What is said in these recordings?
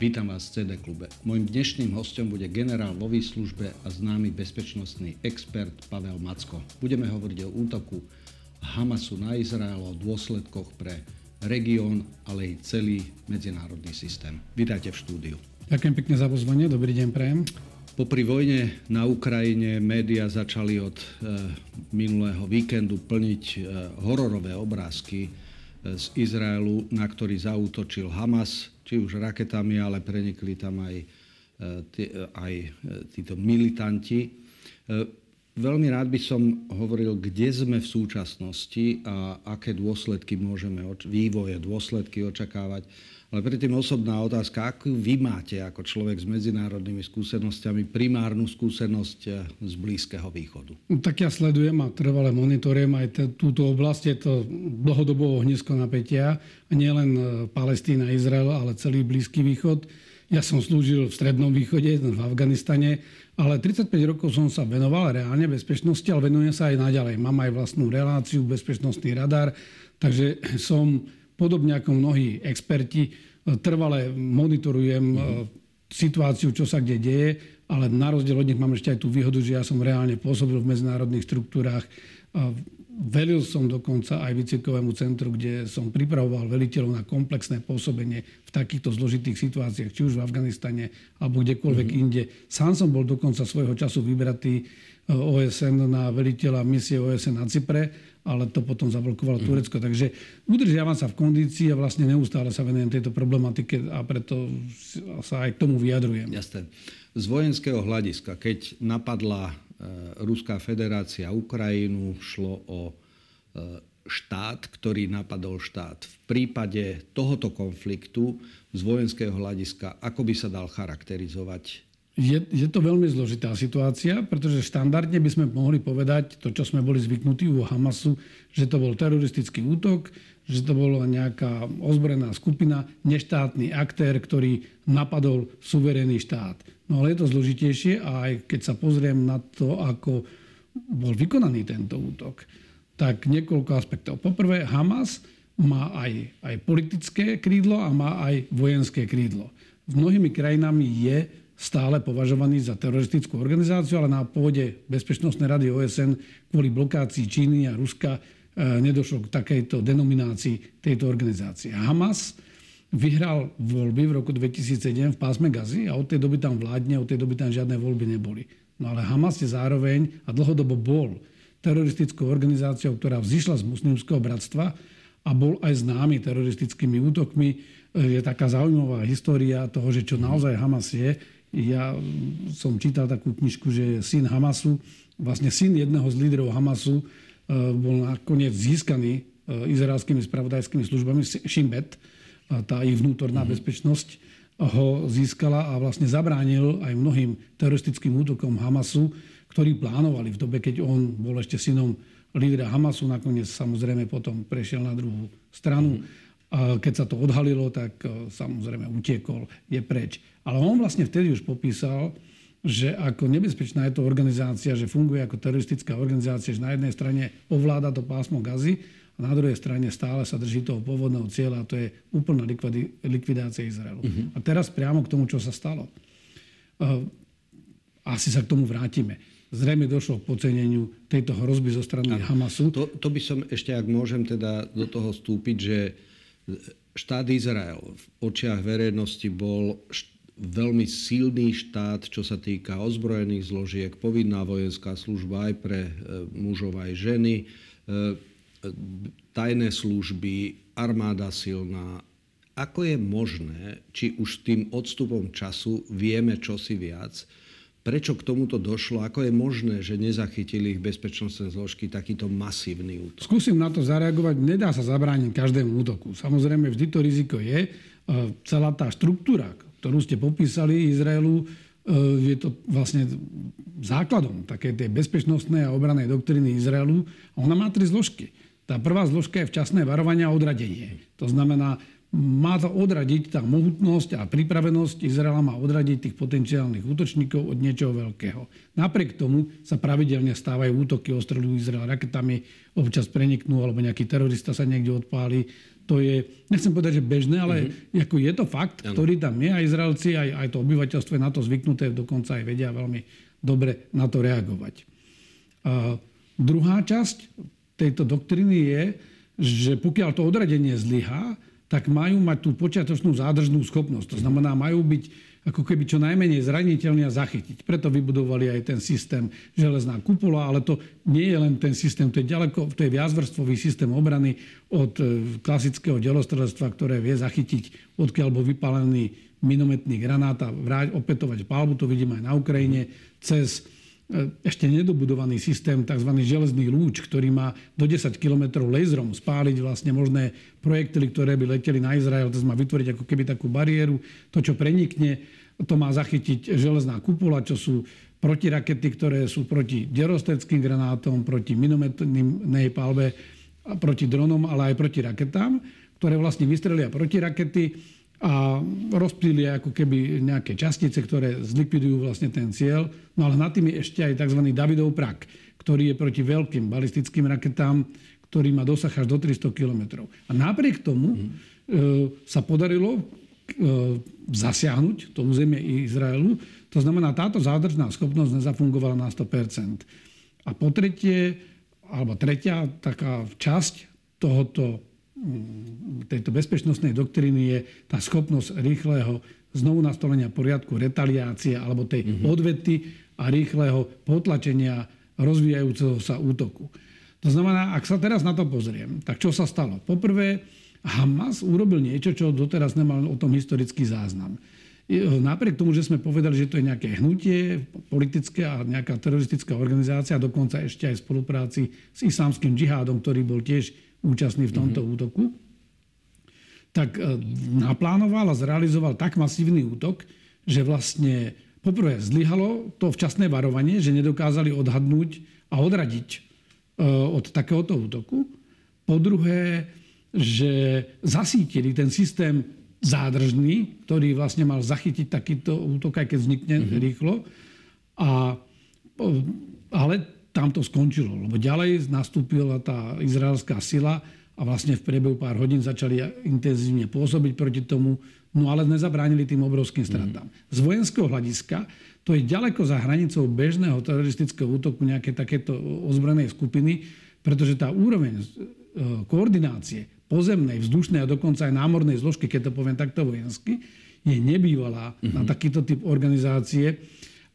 Vítam vás v CD klube. Mojím dnešným hostom bude generál vo výslužbe a známy bezpečnostný expert Pavel Macko. Budeme hovoriť o útoku Hamasu na Izrael, o dôsledkoch pre región, ale i celý medzinárodný systém. Vítajte v štúdiu. Ďakujem pekne za pozvanie, dobrý deň prajem. Popri vojne na Ukrajine médiá začali od e, minulého víkendu plniť e, hororové obrázky e, z Izraelu, na ktorý zautočil Hamas či už raketami, ale prenikli tam aj, e, aj e, títo militanti. E, veľmi rád by som hovoril, kde sme v súčasnosti a aké dôsledky môžeme, vývoje, dôsledky očakávať. Ale predtým osobná otázka, akú vy máte ako človek s medzinárodnými skúsenostiami primárnu skúsenosť z Blízkeho východu? No, tak ja sledujem a trvale monitorujem aj t- túto oblasť. Je to dlhodobo ohnisko napätia. Nielen e, Palestína, Izrael, ale celý Blízky východ. Ja som slúžil v Strednom východe, v Afganistane, ale 35 rokov som sa venoval reálne bezpečnosti, ale venujem sa aj naďalej. Mám aj vlastnú reláciu, bezpečnostný radar, takže som podobne ako mnohí experti, e, trvale monitorujem mm-hmm. situáciu, čo sa kde deje, ale na rozdiel od nich mám ešte aj tú výhodu, že ja som reálne pôsobil v medzinárodných štruktúrách. E, velil som dokonca aj výcvikovému centru, kde som pripravoval veliteľov na komplexné pôsobenie v takýchto zložitých situáciách, či už v Afganistane alebo kdekoľvek mm-hmm. inde. Sám som bol dokonca svojho času vybratý OSN na veliteľa misie OSN na Cypre ale to potom zablokovalo mm. Turecko. Takže udržiavam sa v kondícii a vlastne neustále sa venujem tejto problematike a preto sa aj k tomu vyjadrujem. Jasné. Z vojenského hľadiska, keď napadla e, Ruská federácia Ukrajinu, šlo o e, štát, ktorý napadol štát. V prípade tohoto konfliktu z vojenského hľadiska, ako by sa dal charakterizovať je, je to veľmi zložitá situácia, pretože štandardne by sme mohli povedať to, čo sme boli zvyknutí u Hamasu, že to bol teroristický útok, že to bola nejaká ozbrojená skupina, neštátny aktér, ktorý napadol suverénny štát. No ale je to zložitejšie a aj keď sa pozriem na to, ako bol vykonaný tento útok, tak niekoľko aspektov. Poprvé, Hamas má aj, aj politické krídlo a má aj vojenské krídlo. V mnohými krajinami je stále považovaný za teroristickú organizáciu, ale na pôde Bezpečnostnej rady OSN kvôli blokácii Číny a Ruska e, nedošlo k takejto denominácii tejto organizácie. Hamas vyhral voľby v roku 2007 v pásme Gazy a od tej doby tam vládne, od tej doby tam žiadne voľby neboli. No ale Hamas je zároveň a dlhodobo bol teroristickou organizáciou, ktorá vzýšla z muslimského bratstva a bol aj známy teroristickými útokmi. E, je taká zaujímavá história toho, že čo naozaj Hamas je ja som čítal takú knižku, že syn Hamasu, vlastne syn jedného z líderov Hamasu e, bol nakoniec získaný e, izraelskými spravodajskými službami, Shimbet, tá ich vnútorná mm-hmm. bezpečnosť ho získala a vlastne zabránil aj mnohým teroristickým útokom Hamasu, ktorí plánovali v dobe, keď on bol ešte synom lídra Hamasu, nakoniec samozrejme potom prešiel na druhú stranu. Mm-hmm. Keď sa to odhalilo, tak e, samozrejme utiekol, je preč. Ale on vlastne vtedy už popísal, že ako nebezpečná je to organizácia, že funguje ako teroristická organizácia, že na jednej strane ovláda to pásmo gazy a na druhej strane stále sa drží toho pôvodného cieľa a to je úplná likvidácia Izraelu. Uh-huh. A teraz priamo k tomu, čo sa stalo. Uh, asi sa k tomu vrátime. Zrejme došlo k poceneniu tejto hrozby zo strany a Hamasu. To, to by som ešte, ak môžem teda do toho vstúpiť, že štát Izrael v očiach verejnosti bol veľmi silný štát, čo sa týka ozbrojených zložiek, povinná vojenská služba aj pre e, mužov, aj ženy, e, tajné služby, armáda silná. Ako je možné, či už tým odstupom času vieme čosi viac, Prečo k tomuto došlo? Ako je možné, že nezachytili ich bezpečnostné zložky takýto masívny útok? Skúsim na to zareagovať. Nedá sa zabrániť každému útoku. Samozrejme, vždy to riziko je. E, celá tá štruktúra, ktorú ste popísali Izraelu, e, je to vlastne základom také tej bezpečnostnej a obranej doktriny Izraelu. Ona má tri zložky. Tá prvá zložka je včasné varovanie a odradenie. To znamená, má to odradiť, tá mohutnosť a pripravenosť Izraela má odradiť tých potenciálnych útočníkov od niečoho veľkého. Napriek tomu sa pravidelne stávajú útoky, ostreľujú Izrael raketami, občas preniknú, alebo nejaký terorista sa niekde odpáli. to je, nechcem povedať, že bežné, ale mm-hmm. ako je to fakt, ano. ktorý tam je a Izraelci, aj, aj to obyvateľstvo je na to zvyknuté, dokonca aj vedia veľmi dobre na to reagovať. A druhá časť tejto doktriny je, že pokiaľ to odradenie zlyhá, tak majú mať tú počiatočnú zádržnú schopnosť. To znamená, majú byť ako keby čo najmenej zraniteľný a zachytiť. Preto vybudovali aj ten systém železná kupola, ale to nie je len ten systém, to je ďaleko, to je viacvrstvový systém obrany od e, klasického delostrelectva, ktoré vie zachytiť, odkiaľ bol vypálený minometný granát a opätovať palbu, to vidíme aj na Ukrajine, cez ešte nedobudovaný systém tzv. železný lúč, ktorý má do 10 km laserom spáliť vlastne možné projektily, ktoré by leteli na Izrael. To má vytvoriť ako keby takú bariéru. To, čo prenikne, to má zachytiť železná kupola, čo sú protirakety, ktoré sú proti derosteckým granátom, proti minometnej palbe, proti dronom, ale aj proti raketám, ktoré vlastne vystrelia protirakety a rozptýli ako keby nejaké častice, ktoré zlikvidujú vlastne ten cieľ. No ale nad tým je ešte aj tzv. Davidov prak, ktorý je proti veľkým balistickým raketám, ktorý má dosah až do 300 km. A napriek tomu mm. e, sa podarilo e, zasiahnuť to územie Izraelu. To znamená, táto zádržná schopnosť nezafungovala na 100%. A po tretie, alebo tretia taká časť tohoto, tejto bezpečnostnej doktríny je tá schopnosť rýchleho znovu nastolenia poriadku, retaliácie alebo tej mm-hmm. odvety a rýchleho potlačenia rozvíjajúceho sa útoku. To znamená, ak sa teraz na to pozriem, tak čo sa stalo? Poprvé, Hamas urobil niečo, čo doteraz nemal o tom historický záznam. Napriek tomu, že sme povedali, že to je nejaké hnutie politické a nejaká teroristická organizácia, dokonca ešte aj v spolupráci s islámským džihádom, ktorý bol tiež účastný v tomto mm-hmm. útoku, tak e, naplánoval a zrealizoval tak masívny útok, že vlastne poprvé zlyhalo to včasné varovanie, že nedokázali odhadnúť a odradiť E, od takéhoto útoku. Po druhé, že zasítili ten systém zádržný, ktorý vlastne mal zachytiť takýto útok, aj keď vznikne mm-hmm. rýchlo. A, ale tam to skončilo, lebo ďalej nastúpila tá izraelská sila a vlastne v priebehu pár hodín začali intenzívne pôsobiť proti tomu, no ale nezabránili tým obrovským stratám. Mm. Z vojenského hľadiska to je ďaleko za hranicou bežného teroristického útoku nejaké takéto ozbrojenej skupiny, pretože tá úroveň e, koordinácie pozemnej, vzdušnej a dokonca aj námornej zložky, keď to poviem takto vojensky, je nebývalá mm-hmm. na takýto typ organizácie.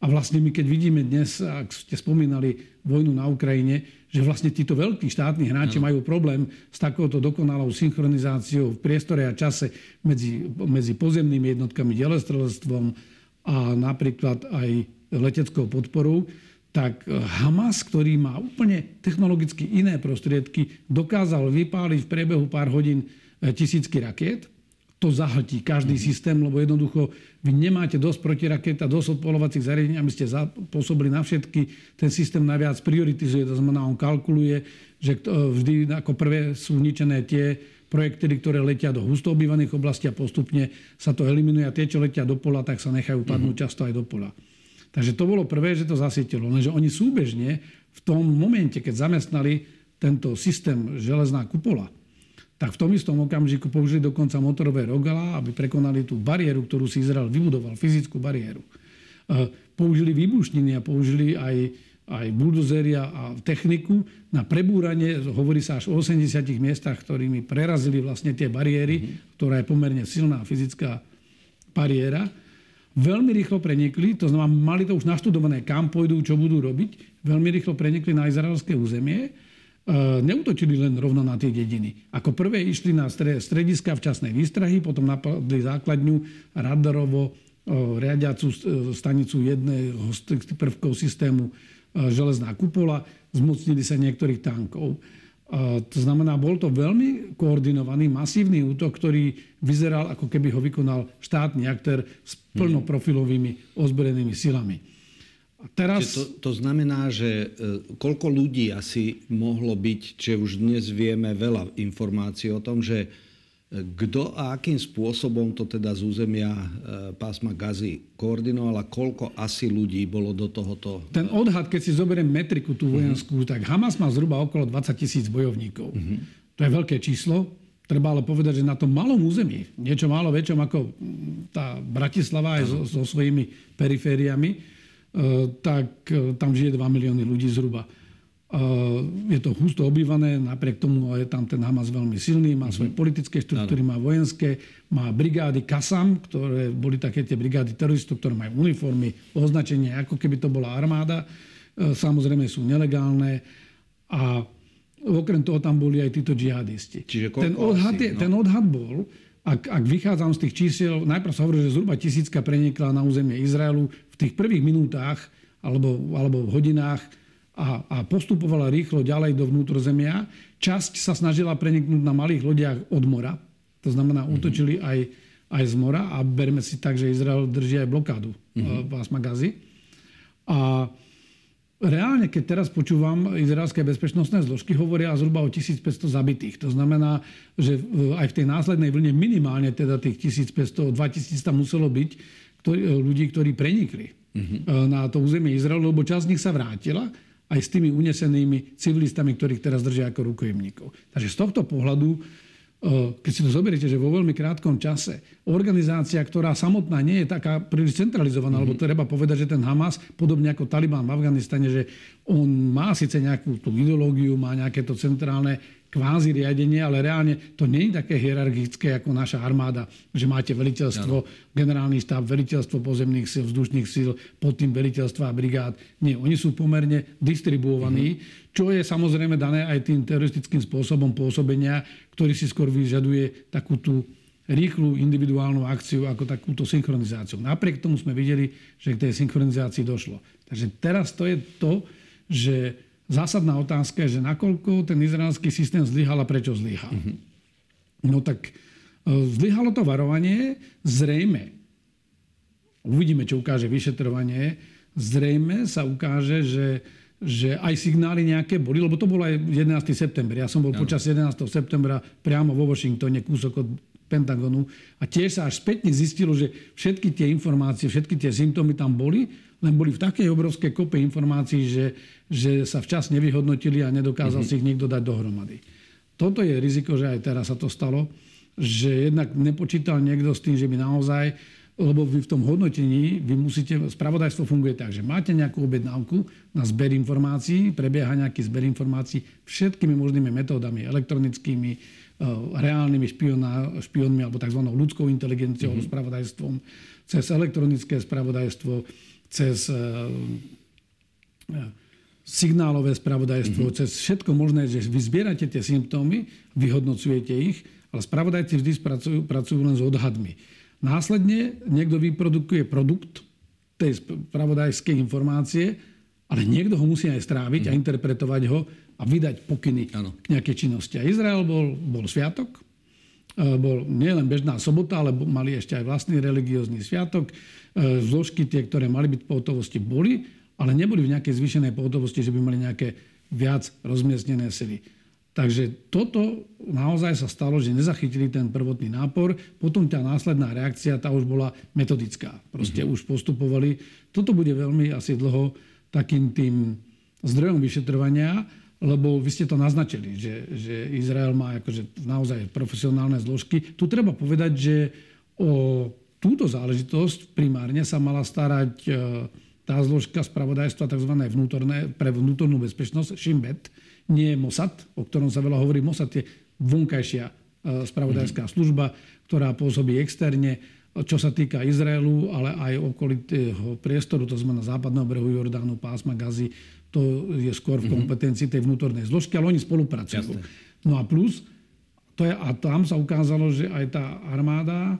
A vlastne my keď vidíme dnes, ak ste spomínali vojnu na Ukrajine, že vlastne títo veľkí štátni hráči majú problém s takouto dokonalou synchronizáciou v priestore a čase medzi, medzi pozemnými jednotkami, delostrelectvom, a napríklad aj leteckou podporou, tak Hamas, ktorý má úplne technologicky iné prostriedky, dokázal vypáliť v priebehu pár hodín e, tisícky rakiet. To zahltí každý mm-hmm. systém, lebo jednoducho vy nemáte dosť protirakét a dosť odpolovacích zariadení, aby ste zapôsobili na všetky. Ten systém najviac prioritizuje, to znamená, on kalkuluje, že vždy ako prvé sú ničené tie projektily, ktoré letia do husto obývaných oblastí a postupne sa to eliminuje a tie, čo letia do pola, tak sa nechajú padnúť mm-hmm. často aj do pola. Takže to bolo prvé, že to zasítilo. Lenže oni súbežne v tom momente, keď zamestnali tento systém železná kupola, tak v tom istom okamžiku použili dokonca motorové rogala, aby prekonali tú bariéru, ktorú si Izrael vybudoval, fyzickú bariéru. E, použili výbušniny a použili aj aj buldozeria a techniku na prebúranie, hovorí sa až o 80 miestach, ktorými prerazili vlastne tie bariéry, mm-hmm. ktorá je pomerne silná fyzická bariéra. Veľmi rýchlo prenikli, to znamená, mali to už naštudované, kam pôjdu, čo budú robiť. Veľmi rýchlo prenikli na izraelské územie. E, neutočili len rovno na tie dediny. Ako prvé išli na strediska včasnej výstrahy, potom napadli základňu radarovo e, riadiacu e, stanicu jedného z prvkov systému železná kupola, zmocnili sa niektorých tankov. To znamená, bol to veľmi koordinovaný, masívny útok, ktorý vyzeral, ako keby ho vykonal štátny aktér s plnoprofilovými ozbrojenými silami. A teraz... To, to znamená, že e, koľko ľudí asi mohlo byť, že už dnes vieme veľa informácií o tom, že kto a akým spôsobom to teda z územia e, pásma Gazy koordinoval a koľko asi ľudí bolo do tohoto? Ten odhad, keď si zoberiem metriku tú vojenskú, uh-huh. tak Hamas má zhruba okolo 20 tisíc bojovníkov. Uh-huh. To je veľké číslo. Treba ale povedať, že na tom malom území, niečo málo väčšom ako tá Bratislava aj so, so svojimi perifériami, tak tam žije 2 milióny ľudí zhruba. Je to husto obývané, napriek tomu je tam ten Hamas veľmi silný, má svoje mhm. politické štruktúry, má vojenské, má brigády Kasam, ktoré boli také tie brigády teroristov, ktoré majú uniformy, označenie, ako keby to bola armáda. Samozrejme sú nelegálne a Okrem toho tam boli aj títo džihadisti. Čiže ten, odhad, asi, no? ten odhad bol, ak, ak vychádzam z tých čísiel, najprv sa hovorí, že zhruba tisícka prenikla na územie Izraelu v tých prvých minútach alebo, alebo v hodinách a, a postupovala rýchlo ďalej do vnútrozemia. Časť sa snažila preniknúť na malých lodiach od mora. To znamená, mm-hmm. útočili aj, aj z mora a berme si tak, že Izrael drží aj blokádu mm-hmm. pásma Gazy. A Reálne, keď teraz počúvam izraelské bezpečnostné zložky, hovoria zhruba o 1500 zabitých. To znamená, že aj v tej následnej vlne minimálne teda tých 1500, 2000 tam muselo byť ktorý, ľudí, ktorí prenikli uh-huh. na to územie Izraelu, lebo časť z nich sa vrátila aj s tými unesenými civilistami, ktorých teraz držia ako rukojemníkov. Takže z tohto pohľadu keď si to zoberiete, že vo veľmi krátkom čase organizácia, ktorá samotná nie je taká príliš centralizovaná, mm-hmm. lebo treba povedať, že ten Hamas, podobne ako Taliban v Afganistane, že on má síce nejakú tú ideológiu, má nejaké to centrálne kvázi riadenie, ale reálne to nie je také hierarchické ako naša armáda, že máte veliteľstvo, ano. generálny štáb, veliteľstvo pozemných síl, vzdušných síl, pod tým veliteľstva a brigád. Nie, oni sú pomerne distribuovaní, mm-hmm. čo je samozrejme dané aj tým teroristickým spôsobom pôsobenia, ktorý si skôr vyžaduje takú tú rýchlu individuálnu akciu ako takúto synchronizáciu. Napriek tomu sme videli, že k tej synchronizácii došlo. Takže teraz to je to, že zásadná otázka je, že nakoľko ten izraelský systém zlyhal a prečo zlyhal. Mm-hmm. No tak e, zlyhalo to varovanie, zrejme, uvidíme, čo ukáže vyšetrovanie, zrejme sa ukáže, že, že aj signály nejaké boli, lebo to bolo aj 11. september. Ja som bol ja. počas 11. septembra priamo vo Washingtone, kúsok od Pentagonu a tiež sa až spätne zistilo, že všetky tie informácie, všetky tie symptómy tam boli, len boli v takej obrovskej kope informácií, že, že sa včas nevyhodnotili a nedokázal mm-hmm. si ich niekto dať dohromady. Toto je riziko, že aj teraz sa to stalo, že jednak nepočítal niekto s tým, že by naozaj lebo vy v tom hodnotení, vy musíte, spravodajstvo funguje tak, že máte nejakú objednávku na zber informácií, prebieha nejaký zber informácií všetkými možnými metódami, elektronickými, eh, reálnymi špioná, špionmi alebo tzv. ľudskou inteligenciou, mm-hmm. spravodajstvom, cez elektronické spravodajstvo, cez e, signálové spravodajstvo, mm-hmm. cez všetko možné, že vy zbierate tie symptómy, vyhodnocujete ich, ale spravodajci vždy pracujú, pracujú len s odhadmi. Následne niekto vyprodukuje produkt tej spravodajskej informácie, ale niekto ho musí aj stráviť mm-hmm. a mhm. interpretovať ho a vydať pokyny ano. k nejakej činnosti. A Izrael bol, bol sviatok, e, bol nielen bežná sobota, ale mali ešte aj vlastný religiózny sviatok. E, zložky, tie, ktoré mali byť v pohotovosti, boli, ale neboli v nejakej zvýšenej pohotovosti, že by mali nejaké viac rozmiestnené sily. Takže toto naozaj sa stalo, že nezachytili ten prvotný nápor. Potom tá následná reakcia, tá už bola metodická. Proste mm-hmm. už postupovali. Toto bude veľmi asi dlho takým tým zdrojom vyšetrovania, lebo vy ste to naznačili, že, že Izrael má akože naozaj profesionálne zložky. Tu treba povedať, že o túto záležitosť primárne sa mala starať e, tá zložka spravodajstva tzv. Vnútorné, pre vnútornú bezpečnosť, Šimbet, nie Mossad, o ktorom sa veľa hovorí. Mossad je vonkajšia e, spravodajská mm-hmm. služba, ktorá pôsobí externe, čo sa týka Izraelu, ale aj okolitého priestoru, to znamená západného brehu Jordánu, pásma Gazy, to je skôr v mhm. kompetencii tej vnútornej zložky, ale oni spolupracujú. Jasne. No a plus, to je, a tam sa ukázalo, že aj tá armáda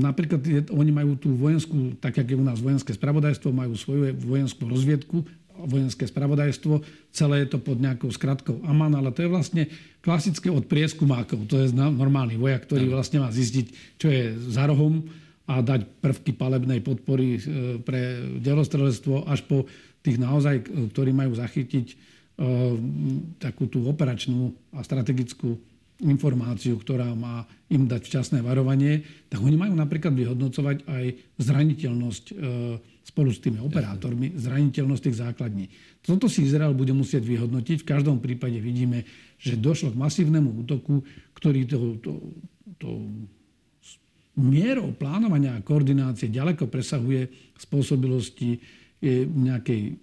napríklad je, oni majú tú vojenskú, tak jak je u nás vojenské spravodajstvo, majú svoju vojenskú rozviedku, vojenské spravodajstvo, celé je to pod nejakou skratkou AMAN, ale to je vlastne klasické od prieskumákov. To je normálny vojak, ktorý vlastne má zistiť, čo je za rohom a dať prvky palebnej podpory e, pre delostrelectvo až po tých naozaj, ktorí majú zachytiť e, takú tú operačnú a strategickú informáciu, ktorá má im dať včasné varovanie, tak oni majú napríklad vyhodnocovať aj zraniteľnosť e, spolu s tými operátormi zraniteľnosť tých základní. Toto si Izrael bude musieť vyhodnotiť. V každom prípade vidíme, že došlo k masívnemu útoku, ktorý to, to, to mierou plánovania a koordinácie ďaleko presahuje spôsobilosti nejakej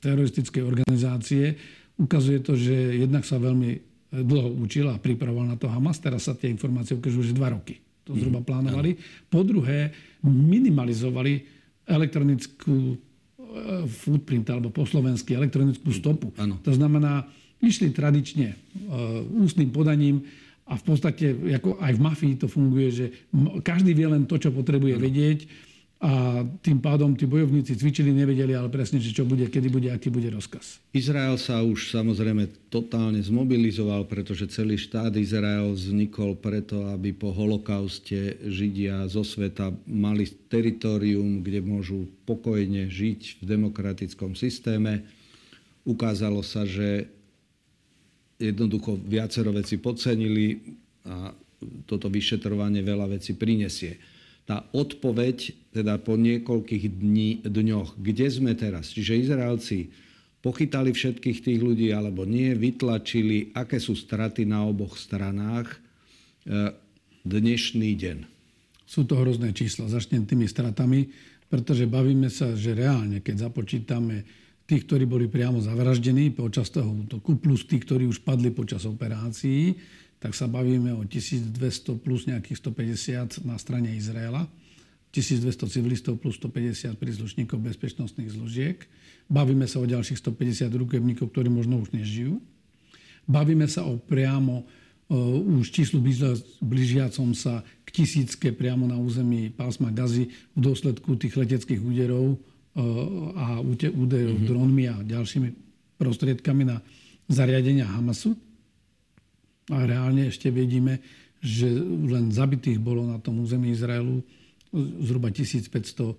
teroristickej organizácie. Ukazuje to, že jednak sa veľmi dlho učila a pripravoval na to Hamas. Teraz sa tie informácie ukážu už dva roky. To mhm. zhruba plánovali. Po druhé, minimalizovali elektronickú e, footprint, alebo po slovensky elektronickú stopu. Ano. To znamená, išli tradične e, ústnym podaním a v podstate, ako aj v mafii to funguje, že každý vie len to, čo potrebuje vedieť a tým pádom tí bojovníci cvičili, nevedeli ale presne, čo bude, kedy bude, aký bude rozkaz. Izrael sa už samozrejme totálne zmobilizoval, pretože celý štát Izrael vznikol preto, aby po holokauste Židia zo sveta mali teritorium, kde môžu pokojne žiť v demokratickom systéme. Ukázalo sa, že jednoducho viacero veci podcenili a toto vyšetrovanie veľa vecí prinesie. Tá odpoveď, teda po niekoľkých dní, dňoch, kde sme teraz? Čiže Izraelci pochytali všetkých tých ľudí alebo nie, vytlačili, aké sú straty na oboch stranách e, dnešný deň. Sú to hrozné čísla. Začnem tými stratami, pretože bavíme sa, že reálne, keď započítame tých, ktorí boli priamo zavraždení počas toho útoku, plus tí, ktorí už padli počas operácií, tak sa bavíme o 1200 plus nejakých 150 na strane Izraela. 1200 civilistov plus 150 príslušníkov bezpečnostných zložiek. Bavíme sa o ďalších 150 rukevníkov, ktorí možno už nežijú. Bavíme sa o priamo uh, už číslu blížiacom sa k tisícke priamo na území pásma Gazy v dôsledku tých leteckých úderov a údajov mm-hmm. dronmi a ďalšími prostriedkami na zariadenia Hamasu. A reálne ešte vidíme, že len zabitých bolo na tom území Izraelu zhruba 1500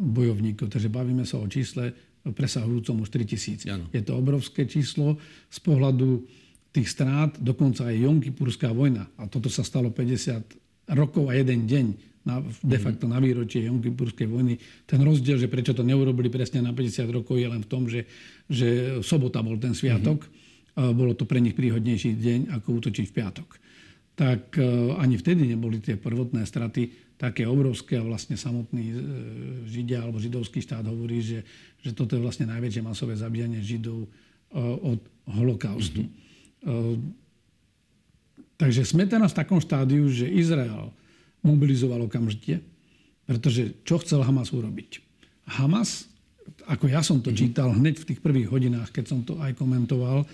bojovníkov. Takže bavíme sa o čísle presahujúcom už 3000. Ano. Je to obrovské číslo z pohľadu tých strát, dokonca aj Jonkypurská vojna. A toto sa stalo 50 rokov a jeden deň na, de mhm. facto na výročie Jonkipurskej vojny. Ten rozdiel, že prečo to neurobili presne na 50 rokov, je len v tom, že, že sobota bol ten sviatok. Mm-hmm. Bolo to pre nich príhodnejší deň, ako útočiť v piatok. Tak e, ani vtedy neboli tie prvotné straty také obrovské a vlastne samotný e, Židia alebo židovský štát hovorí, že, že toto je vlastne najväčšie masové zabíjanie Židov e, od holokaustu. Mm-hmm. Takže sme teraz v takom štádiu, že Izrael mobilizoval okamžite, pretože čo chcel Hamas urobiť? Hamas, ako ja som to mhm. čítal hneď v tých prvých hodinách, keď som to aj komentoval,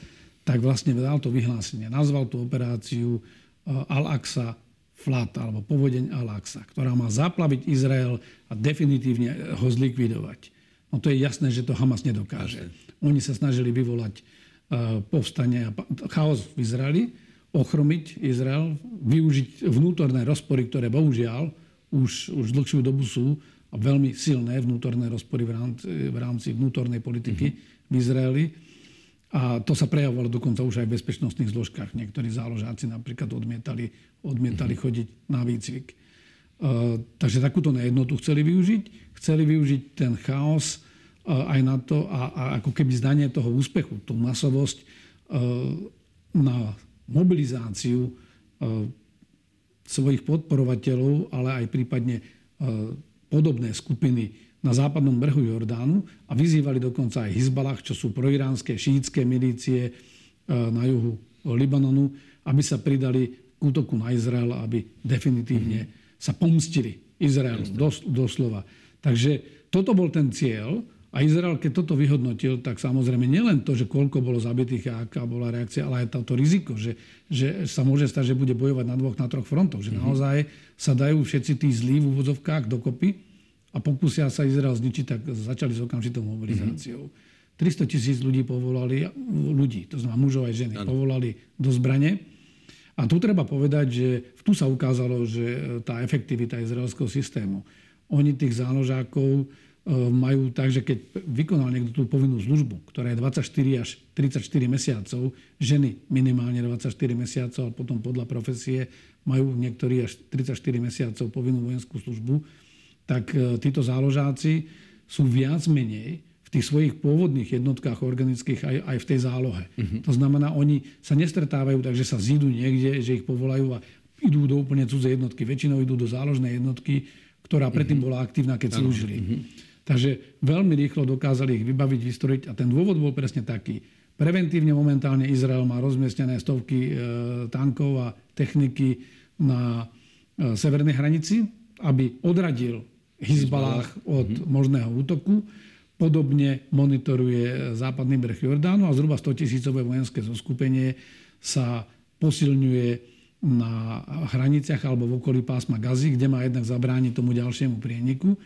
tak vlastne dal to vyhlásenie. Nazval tú operáciu eh, Al-Aqsa flat, alebo povodeň Al-Aqsa, ktorá má zaplaviť Izrael a definitívne ho zlikvidovať. No to je jasné, že to Hamas nedokáže. Oni sa snažili vyvolať uh, povstanie a chaos v Izraeli, ochromiť Izrael, využiť vnútorné rozpory, ktoré bohužiaľ už, už dlhšiu dobu sú a veľmi silné vnútorné rozpory v rámci, v rámci vnútornej politiky mm-hmm. v Izraeli. A to sa prejavovalo dokonca už aj v bezpečnostných zložkách. Niektorí záložáci napríklad odmietali, odmietali mm-hmm. chodiť na výcvik. Uh, takže takúto nejednotu chceli využiť. Chceli využiť ten chaos uh, aj na to a, a ako keby zdanie toho úspechu, tú masovosť uh, na mobilizáciu e, svojich podporovateľov, ale aj prípadne e, podobné skupiny na západnom brehu Jordánu a vyzývali dokonca aj Hizbalách, čo sú proiránske šítske milície e, na juhu Libanonu, aby sa pridali k útoku na Izrael, aby definitívne mm-hmm. sa pomstili Izraelu, dos, doslova. Takže toto bol ten cieľ a Izrael, keď toto vyhodnotil, tak samozrejme nielen to, že koľko bolo zabitých a aká bola reakcia, ale aj toto riziko, že, že sa môže stať, že bude bojovať na dvoch, na troch frontoch. Že mm-hmm. naozaj sa dajú všetci tí zlí v úvodzovkách dokopy a pokúsia sa Izrael zničiť, tak začali s okamžitou mobilizáciou. Mm-hmm. 300 tisíc ľudí povolali, ľudí, to znamená mužov aj ženy, ano. povolali do zbrane. A tu treba povedať, že tu sa ukázalo, že tá efektivita izraelského systému. Oni tých záložákov E, majú tak, že keď vykonal niekto tú povinnú službu, ktorá je 24 až 34 mesiacov, ženy minimálne 24 mesiacov, ale potom podľa profesie majú niektorí až 34 mesiacov povinnú vojenskú službu, tak e, títo záložáci sú viac menej v tých svojich pôvodných jednotkách organických aj, aj v tej zálohe. Uh-huh. To znamená, oni sa nestretávajú tak, že sa zídu niekde, že ich povolajú a idú do úplne cudzej jednotky. Väčšinou idú do záložnej jednotky, ktorá predtým uh-huh. bola aktívna, keď slúžili. Uh-huh. Takže veľmi rýchlo dokázali ich vybaviť, vystrojiť a ten dôvod bol presne taký. Preventívne momentálne Izrael má rozmiestnené stovky e, tankov a techniky na e, severnej hranici, aby odradil Hizbalách od mm-hmm. možného útoku. Podobne monitoruje západný breh Jordánu a zhruba 100 tisícové vojenské zoskupenie sa posilňuje na hraniciach alebo v okolí pásma Gazy, kde má jednak zabrániť tomu ďalšiemu prieniku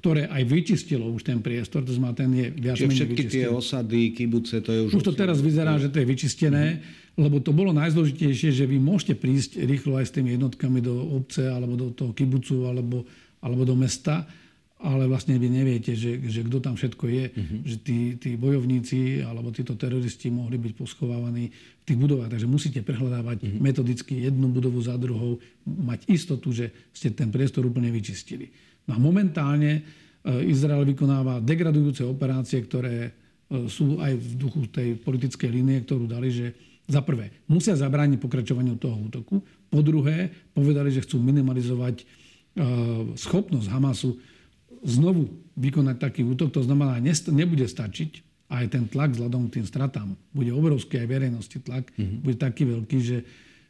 ktoré aj vyčistilo už ten priestor, to znamená, ten je viac menej všetky vyčistený. tie osady, kibuce, to je už... Už to teraz vyzerá, že to je vyčistené, mm-hmm. lebo to bolo najdôležitejšie, že vy môžete prísť rýchlo aj s tými jednotkami do obce, alebo do toho kibucu, alebo, alebo do mesta, ale vlastne vy neviete, že, že kto tam všetko je, mm-hmm. že tí, tí bojovníci alebo títo teroristi mohli byť poschovávaní v tých budovách. Takže musíte prehľadávať mm-hmm. metodicky jednu budovu za druhou, mať istotu, že ste ten priestor úplne vyčistili. No a momentálne e, Izrael vykonáva degradujúce operácie, ktoré e, sú aj v duchu tej politickej línie, ktorú dali, že za prvé musia zabrániť pokračovaniu toho útoku, po druhé povedali, že chcú minimalizovať schopnosť Hamasu znovu vykonať taký útok. To znamená, nebude stačiť aj ten tlak vzhľadom k tým stratám. Bude obrovský aj verejnosti tlak, mm-hmm. bude taký veľký, že,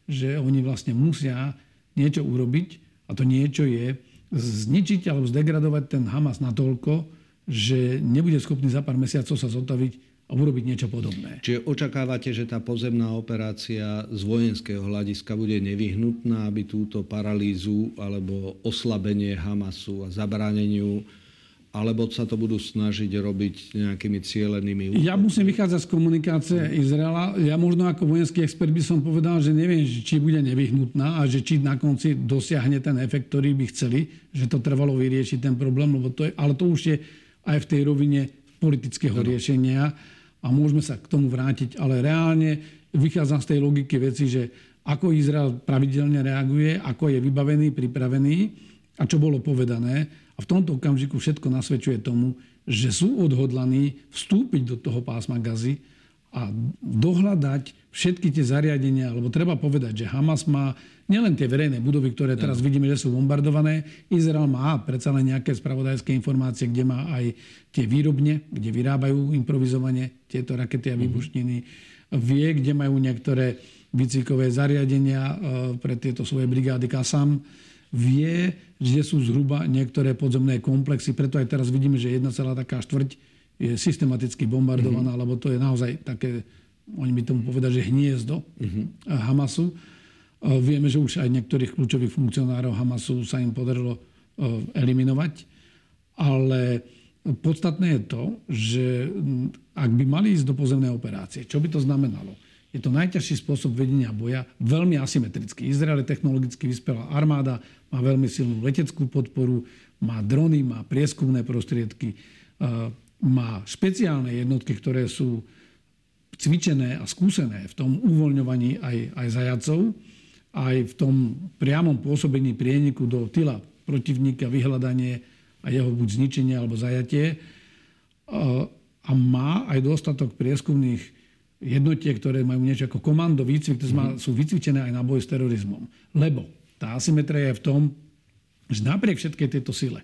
že oni vlastne musia niečo urobiť a to niečo je zničiť alebo zdegradovať ten Hamas natoľko, že nebude schopný za pár mesiacov sa zotaviť urobiť niečo podobné. Čiže očakávate, že tá pozemná operácia z vojenského hľadiska bude nevyhnutná, aby túto paralýzu alebo oslabenie Hamasu a zabráneniu alebo sa to budú snažiť robiť nejakými cieľenými útokmi? Ja musím vychádzať z komunikácie Izraela. Ja možno ako vojenský expert by som povedal, že neviem, či bude nevyhnutná a že či na konci dosiahne ten efekt, ktorý by chceli, že to trvalo vyriešiť ten problém, lebo to je, ale to už je aj v tej rovine politického riešenia a môžeme sa k tomu vrátiť. Ale reálne vychádzam z tej logiky veci, že ako Izrael pravidelne reaguje, ako je vybavený, pripravený a čo bolo povedané a v tomto okamžiku všetko nasvedčuje tomu, že sú odhodlaní vstúpiť do toho pásma gazy a dohľadať všetky tie zariadenia, lebo treba povedať, že Hamas má nielen tie verejné budovy, ktoré teraz vidíme, že sú bombardované. Izrael má predsa len nejaké spravodajské informácie, kde má aj tie výrobne, kde vyrábajú improvizovanie tieto rakety a mhm. výbušniny. Vie, kde majú niektoré výcvikové zariadenia e, pre tieto svoje brigády Kasam vie, že sú zhruba niektoré podzemné komplexy. Preto aj teraz vidíme, že jedna celá taká štvrť je systematicky bombardovaná, mm-hmm. lebo to je naozaj také, oni by tomu povedali, že hniezdo mm-hmm. Hamasu. Vieme, že už aj niektorých kľúčových funkcionárov Hamasu sa im podarilo eliminovať. Ale podstatné je to, že ak by mali ísť do pozemnej operácie, čo by to znamenalo? Je to najťažší spôsob vedenia boja, veľmi asymetrický. Izrael je technologicky vyspelá armáda, má veľmi silnú leteckú podporu, má drony, má prieskumné prostriedky, má špeciálne jednotky, ktoré sú cvičené a skúsené v tom uvoľňovaní aj, aj zajacov, aj v tom priamom pôsobení prieniku do tyla protivníka, vyhľadanie a jeho buď zničenie alebo zajatie. A má aj dostatok prieskumných jednotiek, ktoré majú niečo ako komando, výcvik, to znamená, mm-hmm. sú vycvičené aj na boj s terorizmom. Lebo tá asymetria je v tom, že napriek všetkej tejto sile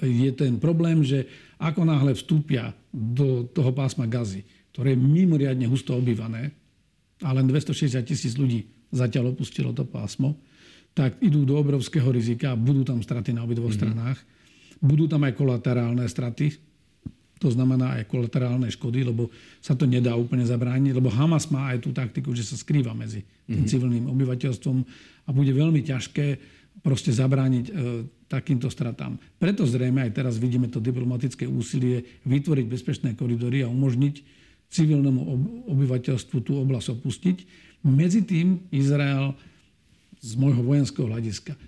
je ten problém, že ako náhle vstúpia do toho pásma gazy, ktoré je mimoriadne husto obývané, a len 260 tisíc ľudí zatiaľ opustilo to pásmo, tak idú do obrovského rizika, budú tam straty na obidvoch mm-hmm. stranách, budú tam aj kolaterálne straty, to znamená aj kolaterálne škody, lebo sa to nedá úplne zabrániť, lebo Hamas má aj tú taktiku, že sa skrýva medzi tým mm-hmm. civilným obyvateľstvom a bude veľmi ťažké proste zabrániť e, takýmto stratám. Preto zrejme aj teraz vidíme to diplomatické úsilie vytvoriť bezpečné koridory a umožniť civilnému obyvateľstvu tú oblasť opustiť. Medzi tým Izrael z môjho vojenského hľadiska e,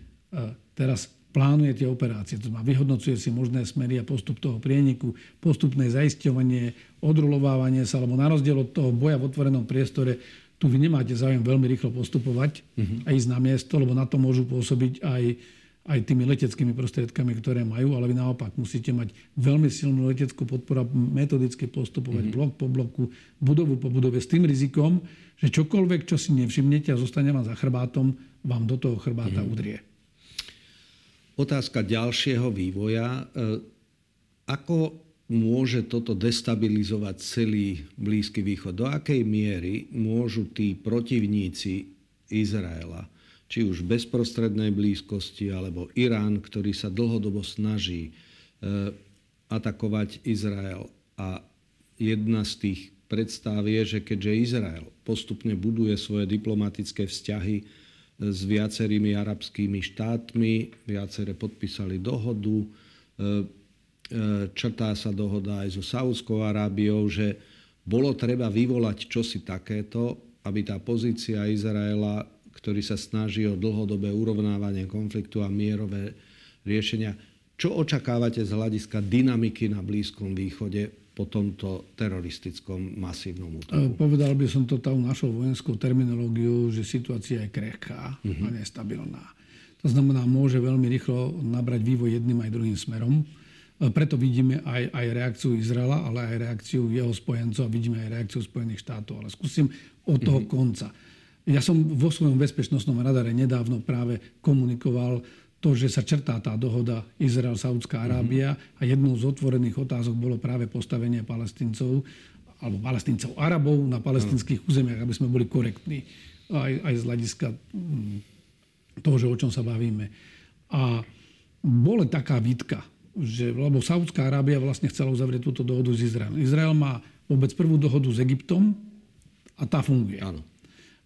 teraz plánuje tie operácie. To znamená, vyhodnocuje si možné smery a postup toho prieniku, postupné zaisťovanie, odrulovávanie sa, alebo na rozdiel od toho boja v otvorenom priestore, tu vy nemáte záujem veľmi rýchlo postupovať uh-huh. a ísť na miesto, lebo na to môžu pôsobiť aj, aj tými leteckými prostriedkami, ktoré majú, ale vy naopak musíte mať veľmi silnú leteckú podporu a metodicky postupovať mm-hmm. blok po bloku, budovu po budove s tým rizikom, že čokoľvek, čo si nevšimnete a zostane vám za chrbátom, vám do toho chrbáta mm-hmm. udrie. Otázka ďalšieho vývoja. E, ako môže toto destabilizovať celý Blízky východ? Do akej miery môžu tí protivníci Izraela či už bezprostrednej blízkosti, alebo Irán, ktorý sa dlhodobo snaží e, atakovať Izrael. A jedna z tých predstav je, že keďže Izrael postupne buduje svoje diplomatické vzťahy e, s viacerými arabskými štátmi, viacere podpísali dohodu, e, črtá sa dohoda aj so Saudskou Arábiou, že bolo treba vyvolať čosi takéto, aby tá pozícia Izraela ktorý sa snaží o dlhodobé urovnávanie konfliktu a mierové riešenia. Čo očakávate z hľadiska dynamiky na Blízkom východe po tomto teroristickom masívnom útoku? E, povedal by som to tou našou vojenskou terminológiou, že situácia je krehká uh-huh. a nestabilná. To znamená, môže veľmi rýchlo nabrať vývoj jedným aj druhým smerom. E, preto vidíme aj, aj reakciu Izraela, ale aj reakciu jeho spojencov a vidíme aj reakciu Spojených štátov. Ale skúsim od toho uh-huh. konca. Ja som vo svojom bezpečnostnom radare nedávno práve komunikoval to, že sa črtá tá dohoda Izrael-Saudská Arábia a jednou z otvorených otázok bolo práve postavenie palestíncov alebo palestíncov Arabov na palestinských územiach, aby sme boli korektní aj, aj z hľadiska mm, toho, že o čom sa bavíme. A bola taká výtka, že, lebo Saudská Arábia vlastne chcela uzavrieť túto dohodu s Izraelom. Izrael má vôbec prvú dohodu s Egyptom a tá funguje. Áno.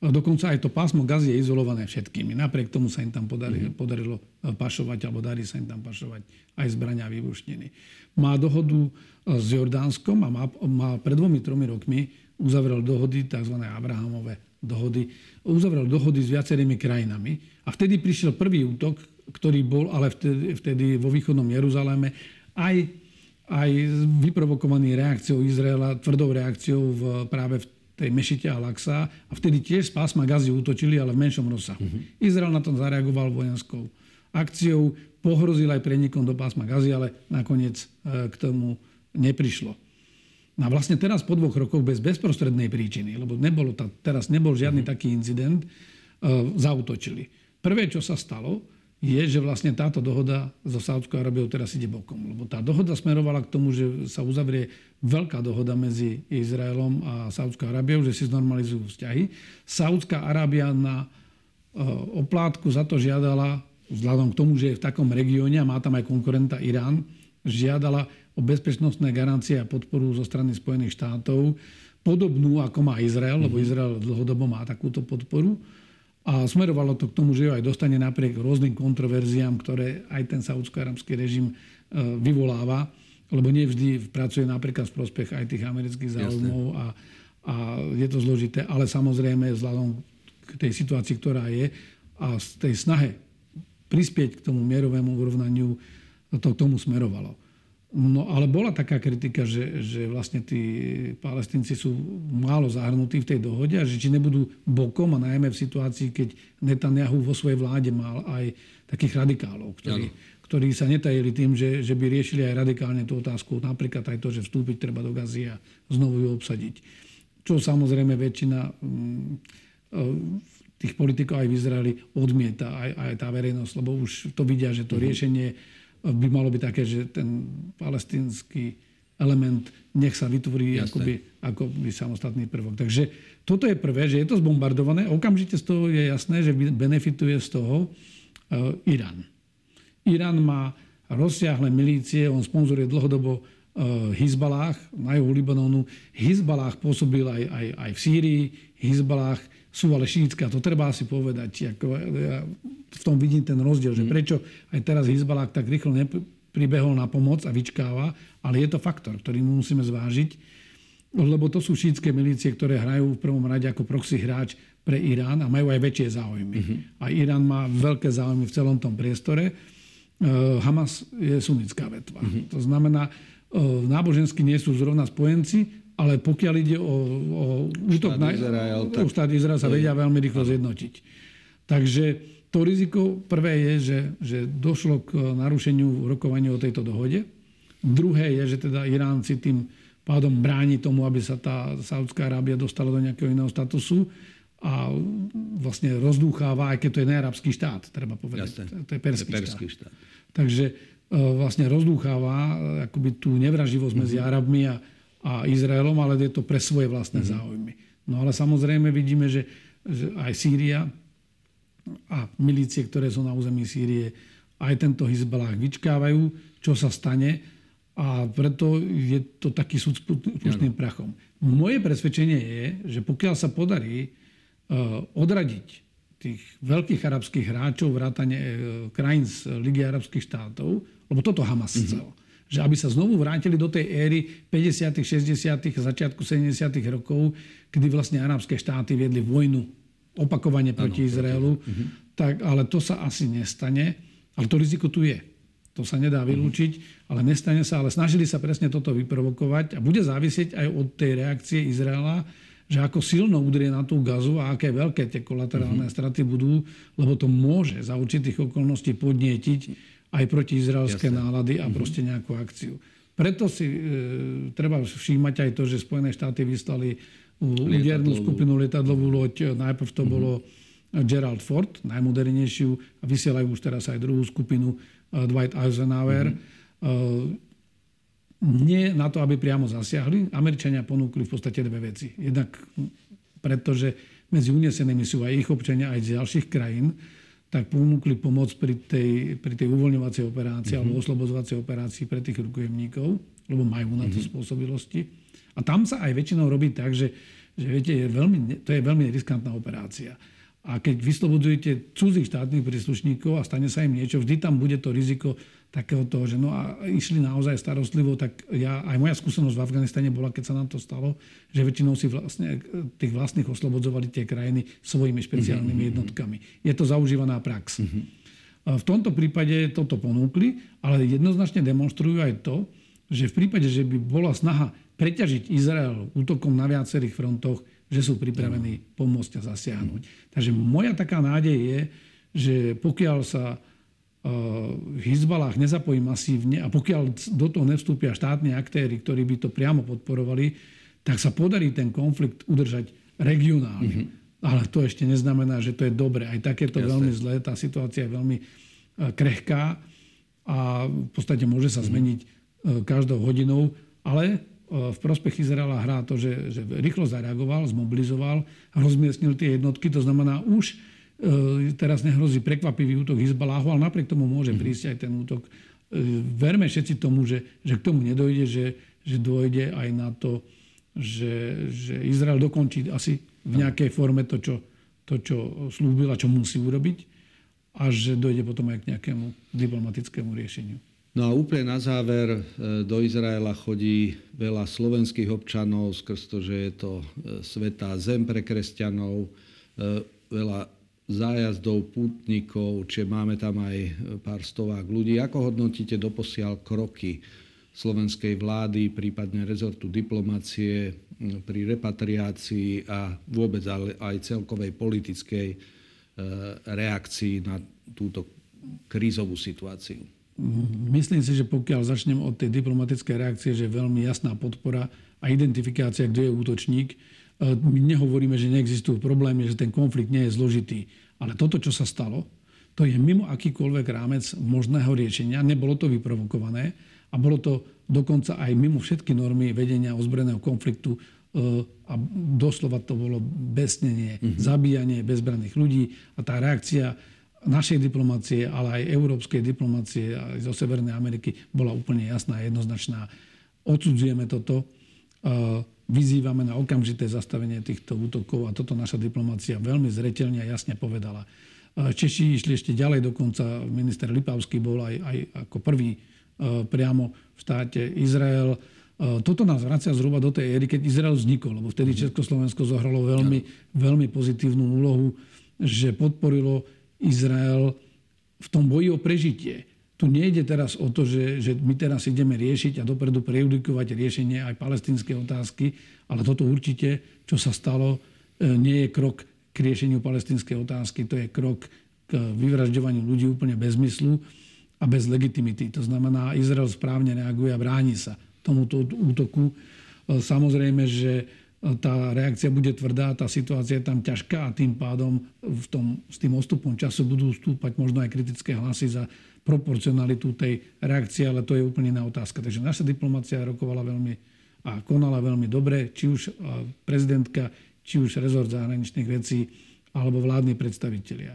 Dokonca aj to pásmo gazy je izolované všetkými. Napriek tomu sa im tam podarilo, mm. podarilo e, pašovať, alebo darí sa im tam pašovať aj zbrania a výbušniny. Má dohodu e, s Jordánskom a má, má pred dvomi, tromi rokmi uzavrel dohody, tzv. Abrahamové dohody, uzavrel dohody s viacerými krajinami. A vtedy prišiel prvý útok, ktorý bol ale vtedy, vtedy vo východnom Jeruzaleme aj, aj vyprovokovaný reakciou Izraela, tvrdou reakciou v, práve v tej Mešite a Laxa a vtedy tiež z pásma Gazy útočili, ale v menšom rozsahu. Uh-huh. Izrael na tom zareagoval vojenskou akciou, pohrozil aj prenikom do pásma Gazy, ale nakoniec e, k tomu neprišlo. No a vlastne teraz po dvoch rokoch bez bezprostrednej príčiny, lebo nebolo ta, teraz nebol žiadny uh-huh. taký incident, uh, zautočili. Prvé, čo sa stalo, je, že vlastne táto dohoda so Saudskou Arabiou teraz ide bokom. Lebo tá dohoda smerovala k tomu, že sa uzavrie veľká dohoda medzi Izraelom a Saudskou Arabiou, že si znormalizujú vzťahy. Saudská Arábia na e, oplátku za to žiadala, vzhľadom k tomu, že je v takom regióne a má tam aj konkurenta Irán, žiadala o bezpečnostné garancie a podporu zo strany Spojených štátov, podobnú ako má Izrael, lebo mhm. Izrael dlhodobo má takúto podporu. A smerovalo to k tomu, že ju aj dostane napriek rôznym kontroverziám, ktoré aj ten saudsko-arabský režim e, vyvoláva, lebo nevždy pracuje napríklad v prospech aj tých amerických záujmov a, a je to zložité, ale samozrejme vzhľadom k tej situácii, ktorá je a z tej snahe prispieť k tomu mierovému urovnaniu, to k tomu smerovalo. No ale bola taká kritika, že, že vlastne tí palestinci sú málo zahrnutí v tej dohode a že či nebudú bokom a najmä v situácii, keď Netanyahu vo svojej vláde mal aj takých radikálov, ktorí, ktorí sa netajili tým, že, že by riešili aj radikálne tú otázku, napríklad aj to, že vstúpiť treba do Gazy a znovu ju obsadiť. Čo samozrejme väčšina e, tých politikov aj v Izraeli odmieta, aj, aj tá verejnosť, lebo už to vidia, že to mm-hmm. riešenie by malo byť také, že ten palestínsky element nech sa vytvorí akoby, akoby samostatný prvok. Takže toto je prvé, že je to zbombardované. Okamžite z toho je jasné, že benefituje z toho uh, Irán. Irán má rozsiahle milície, on sponzoruje dlhodobo uh, Hizbalách na juhu Libanonu. Hizbalách pôsobil aj, aj, aj v Sýrii. Hizbalách sú ale šítske. A to treba asi povedať. Ako, ja v tom vidím ten rozdiel, že mhm. prečo aj teraz Hizbalák tak rýchlo nepribehol na pomoc a vyčkáva, ale je to faktor, ktorý mu musíme zvážiť, lebo to sú šítske milície, ktoré hrajú v prvom rade ako proxy hráč pre Irán a majú aj väčšie záujmy. Uh-huh. A Irán má veľké záujmy v celom tom priestore. Uh, Hamas je sunnická vetva. Uh-huh. To znamená, uh, nábožensky nie sú zrovna spojenci, ale pokiaľ ide o, o útok na Izrael, tak... štát Izrael sa vedia veľmi rýchlo zjednotiť. Takže to riziko prvé je, že, že došlo k narušeniu rokovania o tejto dohode. Druhé je, že teda Iránci tým pádom bráni tomu, aby sa tá Saudská Arábia dostala do nejakého iného statusu a vlastne rozdúcháva, aj keď to je nearabský štát, treba povedať. Jasne. To je perský, to je perský štát. štát. Takže e, vlastne rozdúcháva akoby tú nevraživosť mm-hmm. medzi mhm. Arabmi a, a Izraelom, ale je to pre svoje vlastné mm-hmm. záujmy. No ale samozrejme vidíme, že, že aj Sýria a milície, ktoré sú na území Sýrie, aj tento Hizbalách vyčkávajú, čo sa stane a preto je to taký súd s pustným prachom. Moje presvedčenie je, že pokiaľ sa podarí uh, odradiť tých veľkých arabských hráčov, vrátane uh, krajín z Ligy arabských štátov, lebo toto Hamas mm-hmm. Že aby sa znovu vrátili do tej éry 50., 60., začiatku 70. rokov, kedy vlastne arabské štáty viedli vojnu opakovane proti ano, Izraelu, proti. Mhm. tak, ale to sa asi nestane. Ale to riziko tu je. To sa nedá vylúčiť, ale nestane sa. Ale snažili sa presne toto vyprovokovať a bude závisieť aj od tej reakcie Izraela, že ako silno udrie na tú gazu a aké veľké tie kolaterálne uh-huh. straty budú, lebo to môže za určitých okolností podnietiť aj proti izraelské Jasne. nálady a uh-huh. proste nejakú akciu. Preto si e, treba všímať aj to, že Spojené štáty vyslali údernú skupinu lietadlovú loď. Najprv to mm-hmm. bolo Gerald Ford, najmodernejšiu, a vysielajú už teraz aj druhú skupinu uh, Dwight Eisenhower. Mm-hmm. Nie na to, aby priamo zasiahli. Američania ponúkli v podstate dve veci. Jednak pretože medzi unesenými sú aj ich občania, aj z ďalších krajín, tak ponúkli pomoc pri tej, pri tej uvoľňovacej operácii mm-hmm. alebo oslobozovacej operácii pre tých rukojemníkov, lebo majú na to mm-hmm. spôsobilosti. A tam sa aj väčšinou robí tak, že, že viete, je veľmi, to je veľmi riskantná operácia. A keď vyslobodzujete cudzích štátnych príslušníkov a stane sa im niečo, vždy tam bude to riziko takého toho, že no a išli naozaj starostlivo, tak ja, aj moja skúsenosť v Afganistane bola, keď sa nám to stalo, že väčšinou si vlastne tých vlastných oslobodzovali tie krajiny svojimi špeciálnymi mm-hmm. jednotkami. Je to zaužívaná prax. Mm-hmm. V tomto prípade toto ponúkli, ale jednoznačne demonstrujú aj to, že v prípade, že by bola snaha preťažiť Izrael útokom na viacerých frontoch, že sú pripravení pomôcť a zasiahnuť. Takže moja taká nádej je, že pokiaľ sa v e, Hizbalách nezapojí masívne a pokiaľ do toho nevstúpia štátni aktéry, ktorí by to priamo podporovali, tak sa podarí ten konflikt udržať regionálne. Mm-hmm. Ale to ešte neznamená, že to je dobre. Aj tak je to Jasne. veľmi zlé, tá situácia je veľmi e, krehká a v podstate môže sa mhm. zmeniť mm-hmm. každou hodinou, ale v prospech Izraela hrá to, že, že rýchlo zareagoval, zmobilizoval, rozmiestnil tie jednotky. To znamená, už e, teraz nehrozí prekvapivý útok Hizbaláhu, ale napriek tomu môže mhm. prísť aj ten útok. E, verme všetci tomu, že, že k tomu nedojde, že, že dojde aj na to, že, že Izrael dokončí asi v nejakej forme to, čo, to, čo slúbil a čo musí urobiť a že dojde potom aj k nejakému diplomatickému riešeniu. No a úplne na záver, e, do Izraela chodí veľa slovenských občanov skrz to, že je to svetá zem pre kresťanov, veľa zájazdov, pútnikov, čiže máme tam aj pár stovák ľudí. Ako hodnotíte doposiaľ kroky slovenskej vlády, prípadne rezortu diplomácie pri repatriácii a vôbec aj celkovej politickej reakcii na túto krízovú situáciu? Myslím si, že pokiaľ začnem od tej diplomatickej reakcie, že je veľmi jasná podpora a identifikácia, kto je útočník, e, my nehovoríme, že neexistujú problémy, že ten konflikt nie je zložitý. Ale toto, čo sa stalo, to je mimo akýkoľvek rámec možného riešenia. Nebolo to vyprovokované a bolo to dokonca aj mimo všetky normy vedenia ozbrojeného konfliktu e, a doslova to bolo besnenie, mm-hmm. zabíjanie bezbranných ľudí a tá reakcia našej diplomácie, ale aj európskej diplomácie aj zo Severnej Ameriky bola úplne jasná a jednoznačná. Odsudzujeme toto, vyzývame na okamžité zastavenie týchto útokov a toto naša diplomácia veľmi zretelne a jasne povedala. Češi išli ešte ďalej, dokonca minister Lipavský bol aj, aj ako prvý priamo v štáte Izrael. Toto nás vracia zhruba do tej éry, keď Izrael vznikol, lebo vtedy mhm. Československo zohralo veľmi, veľmi pozitívnu úlohu, že podporilo Izrael v tom boji o prežitie. Tu nejde teraz o to, že, že my teraz ideme riešiť a dopredu prejudikovať riešenie aj palestinskej otázky, ale toto určite, čo sa stalo, e, nie je krok k riešeniu palestinskej otázky, to je krok k vyvražďovaniu ľudí úplne bez zmyslu a bez legitimity. To znamená, Izrael správne reaguje a bráni sa tomuto útoku. E, samozrejme, že tá reakcia bude tvrdá, tá situácia je tam ťažká a tým pádom v tom, s tým ostupom času budú stúpať možno aj kritické hlasy za proporcionalitu tej reakcie, ale to je úplne iná otázka. Takže naša diplomácia rokovala veľmi a konala veľmi dobre, či už prezidentka, či už rezort zahraničných vecí alebo vládni predstavitelia.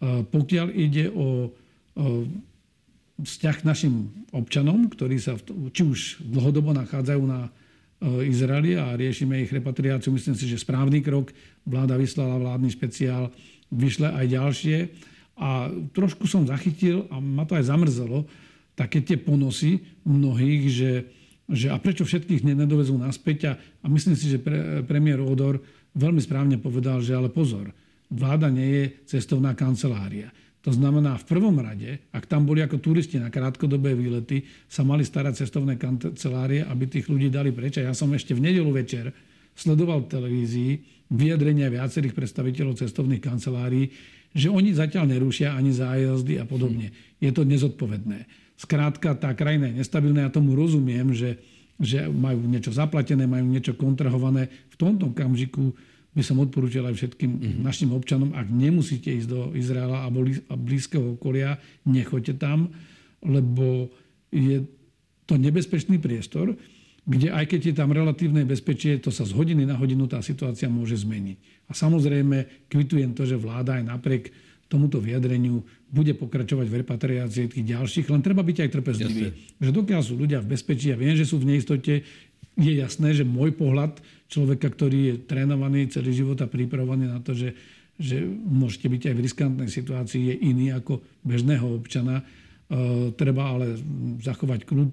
Pokiaľ ide o vzťah k našim občanom, ktorí sa či už dlhodobo nachádzajú na e, Izraeli a riešime ich repatriáciu. Myslím si, že správny krok. Vláda vyslala vládny špeciál, vyšle aj ďalšie. A trošku som zachytil, a ma to aj zamrzelo, také tie ponosy mnohých, že, že a prečo všetkých nedovezú naspäť. A, a myslím si, že pre, premiér Odor veľmi správne povedal, že ale pozor, vláda nie je cestovná kancelária. To znamená, v prvom rade, ak tam boli ako turisti na krátkodobé výlety, sa mali starať cestovné kancelárie, aby tých ľudí dali preč. A ja som ešte v nedelu večer sledoval v televízii vyjadrenia viacerých predstaviteľov cestovných kancelárií, že oni zatiaľ nerušia ani zájazdy a podobne. Je to nezodpovedné. Skrátka, tá krajina je nestabilná, ja tomu rozumiem, že, že majú niečo zaplatené, majú niečo kontrahované. V tomto okamžiku by som odporúčal aj všetkým mm-hmm. našim občanom, ak nemusíte ísť do Izraela a, a blízkeho okolia, nechoďte tam, lebo je to nebezpečný priestor, kde aj keď je tam relatívne bezpečie, to sa z hodiny na hodinu tá situácia môže zmeniť. A samozrejme kvitujem to, že vláda aj napriek tomuto vyjadreniu bude pokračovať v repatriácii tých ďalších, len treba byť aj trpezlivý. Že dokiaľ sú ľudia v bezpečí a viem, že sú v neistote, je jasné, že môj pohľad človeka, ktorý je trénovaný celý život a pripravovaný na to, že, že môžete byť aj v riskantnej situácii, je iný ako bežného občana. E, treba ale zachovať kľud,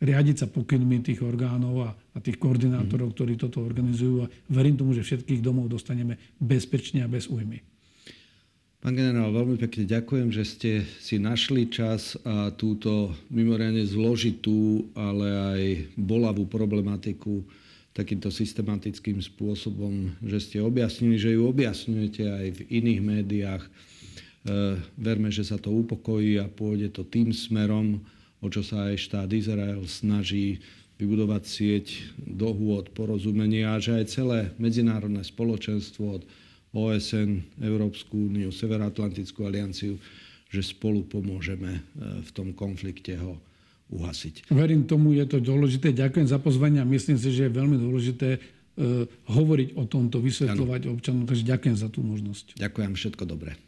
riadiť sa pokynmi tých orgánov a, a tých koordinátorov, mm. ktorí toto organizujú. A verím tomu, že všetkých domov dostaneme bezpečne a bez újmy. Pán generál, veľmi pekne ďakujem, že ste si našli čas a túto mimoriadne zložitú, ale aj bolavú problematiku takýmto systematickým spôsobom, že ste objasnili, že ju objasňujete aj v iných médiách. E, verme, že sa to upokojí a pôjde to tým smerom, o čo sa aj štát Izrael snaží vybudovať sieť dohôd, porozumenia a že aj celé medzinárodné spoločenstvo od OSN, Európsku úniu, Severoatlantickú alianciu, že spolu pomôžeme e, v tom konflikte ho uhasiť. Verím tomu, je to dôležité. Ďakujem za pozvanie a myslím si, že je veľmi dôležité uh, hovoriť o tomto, vysvetľovať ano. občanom. Takže ďakujem za tú možnosť. Ďakujem, všetko dobré.